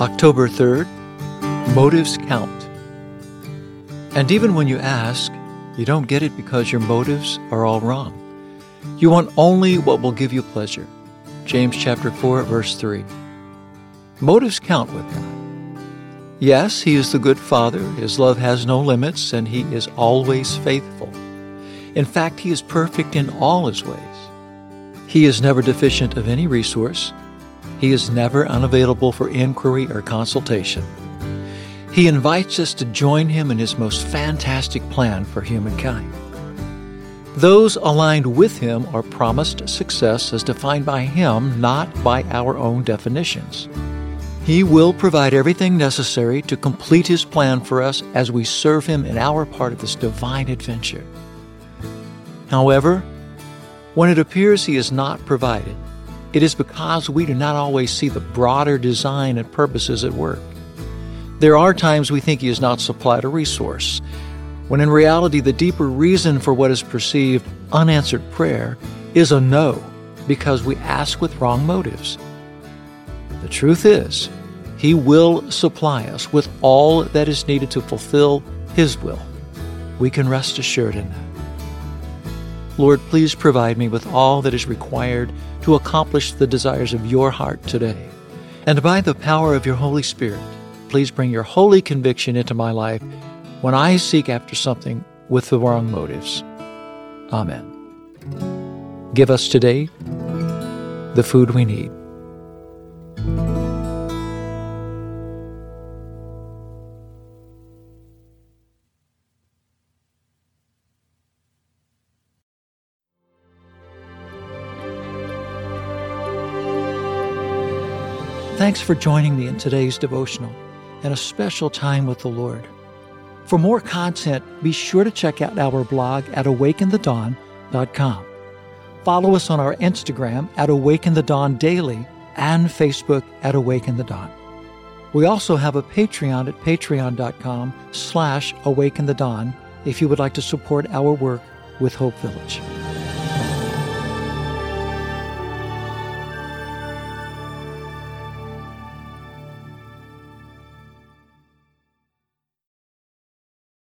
October 3rd, Motives Count. And even when you ask, you don't get it because your motives are all wrong. You want only what will give you pleasure. James chapter 4 verse 3. Motives count with God. Yes, he is the good father. His love has no limits and he is always faithful. In fact, he is perfect in all his ways. He is never deficient of any resource. He is never unavailable for inquiry or consultation. He invites us to join him in his most fantastic plan for humankind. Those aligned with him are promised success as defined by him, not by our own definitions. He will provide everything necessary to complete his plan for us as we serve him in our part of this divine adventure. However, when it appears he is not provided, it is because we do not always see the broader design and purposes at work. There are times we think He has not supplied a resource, when in reality, the deeper reason for what is perceived unanswered prayer is a no because we ask with wrong motives. The truth is, He will supply us with all that is needed to fulfill His will. We can rest assured in that. Lord, please provide me with all that is required to accomplish the desires of your heart today. And by the power of your Holy Spirit, please bring your holy conviction into my life when I seek after something with the wrong motives. Amen. Give us today the food we need. Thanks for joining me in today's devotional and a special time with the Lord. For more content, be sure to check out our blog at awakeinthedawn.com. Follow us on our Instagram at Awake In the Dawn Daily and Facebook at Awake In the Dawn. We also have a Patreon at patreon.com slash awake in the dawn if you would like to support our work with Hope Village.